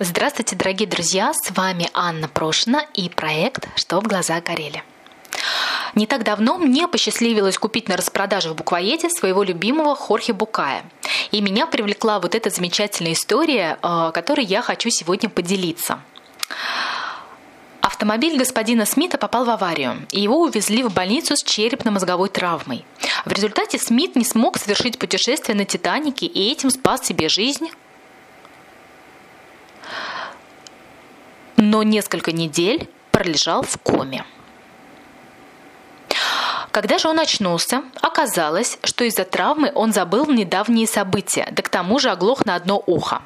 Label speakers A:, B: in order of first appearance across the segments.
A: Здравствуйте, дорогие друзья! С вами Анна Прошина и проект «Что в глаза горели». Не так давно мне посчастливилось купить на распродаже в буквоеде своего любимого Хорхе Букая. И меня привлекла вот эта замечательная история, э, которой я хочу сегодня поделиться. Автомобиль господина Смита попал в аварию, и его увезли в больницу с черепно-мозговой травмой. В результате Смит не смог совершить путешествие на Титанике и этим спас себе жизнь, но несколько недель пролежал в коме. Когда же он очнулся, оказалось, что из-за травмы он забыл недавние события, да к тому же оглох на одно ухо.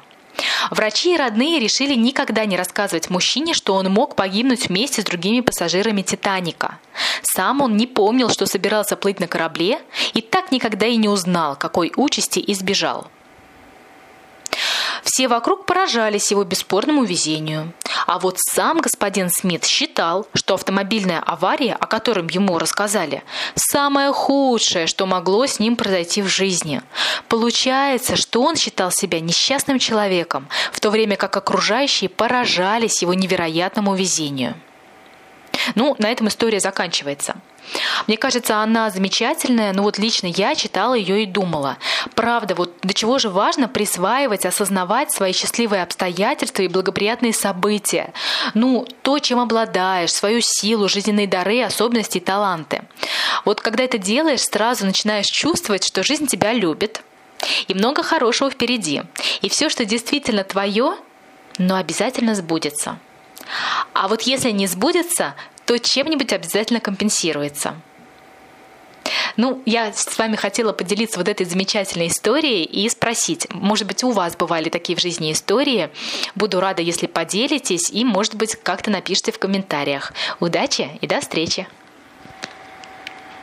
A: Врачи и родные решили никогда не рассказывать мужчине, что он мог погибнуть вместе с другими пассажирами «Титаника». Сам он не помнил, что собирался плыть на корабле, и так никогда и не узнал, какой участи избежал. Все вокруг поражались его бесспорному везению. А вот сам господин Смит считал, что автомобильная авария, о котором ему рассказали, самое худшее, что могло с ним произойти в жизни. Получается, что он считал себя несчастным человеком, в то время как окружающие поражались его невероятному везению. Ну, на этом история заканчивается. Мне кажется, она замечательная, но вот лично я читала ее и думала. Правда, вот до чего же важно присваивать, осознавать свои счастливые обстоятельства и благоприятные события. Ну, то, чем обладаешь, свою силу, жизненные дары, особенности и таланты. Вот когда это делаешь, сразу начинаешь чувствовать, что жизнь тебя любит, и много хорошего впереди. И все, что действительно твое, но обязательно сбудется. А вот если не сбудется, то чем-нибудь обязательно компенсируется. Ну, я с вами хотела поделиться вот этой замечательной историей и спросить, может быть, у вас бывали такие в жизни истории? Буду рада, если поделитесь и, может быть, как-то напишите в комментариях. Удачи и до встречи!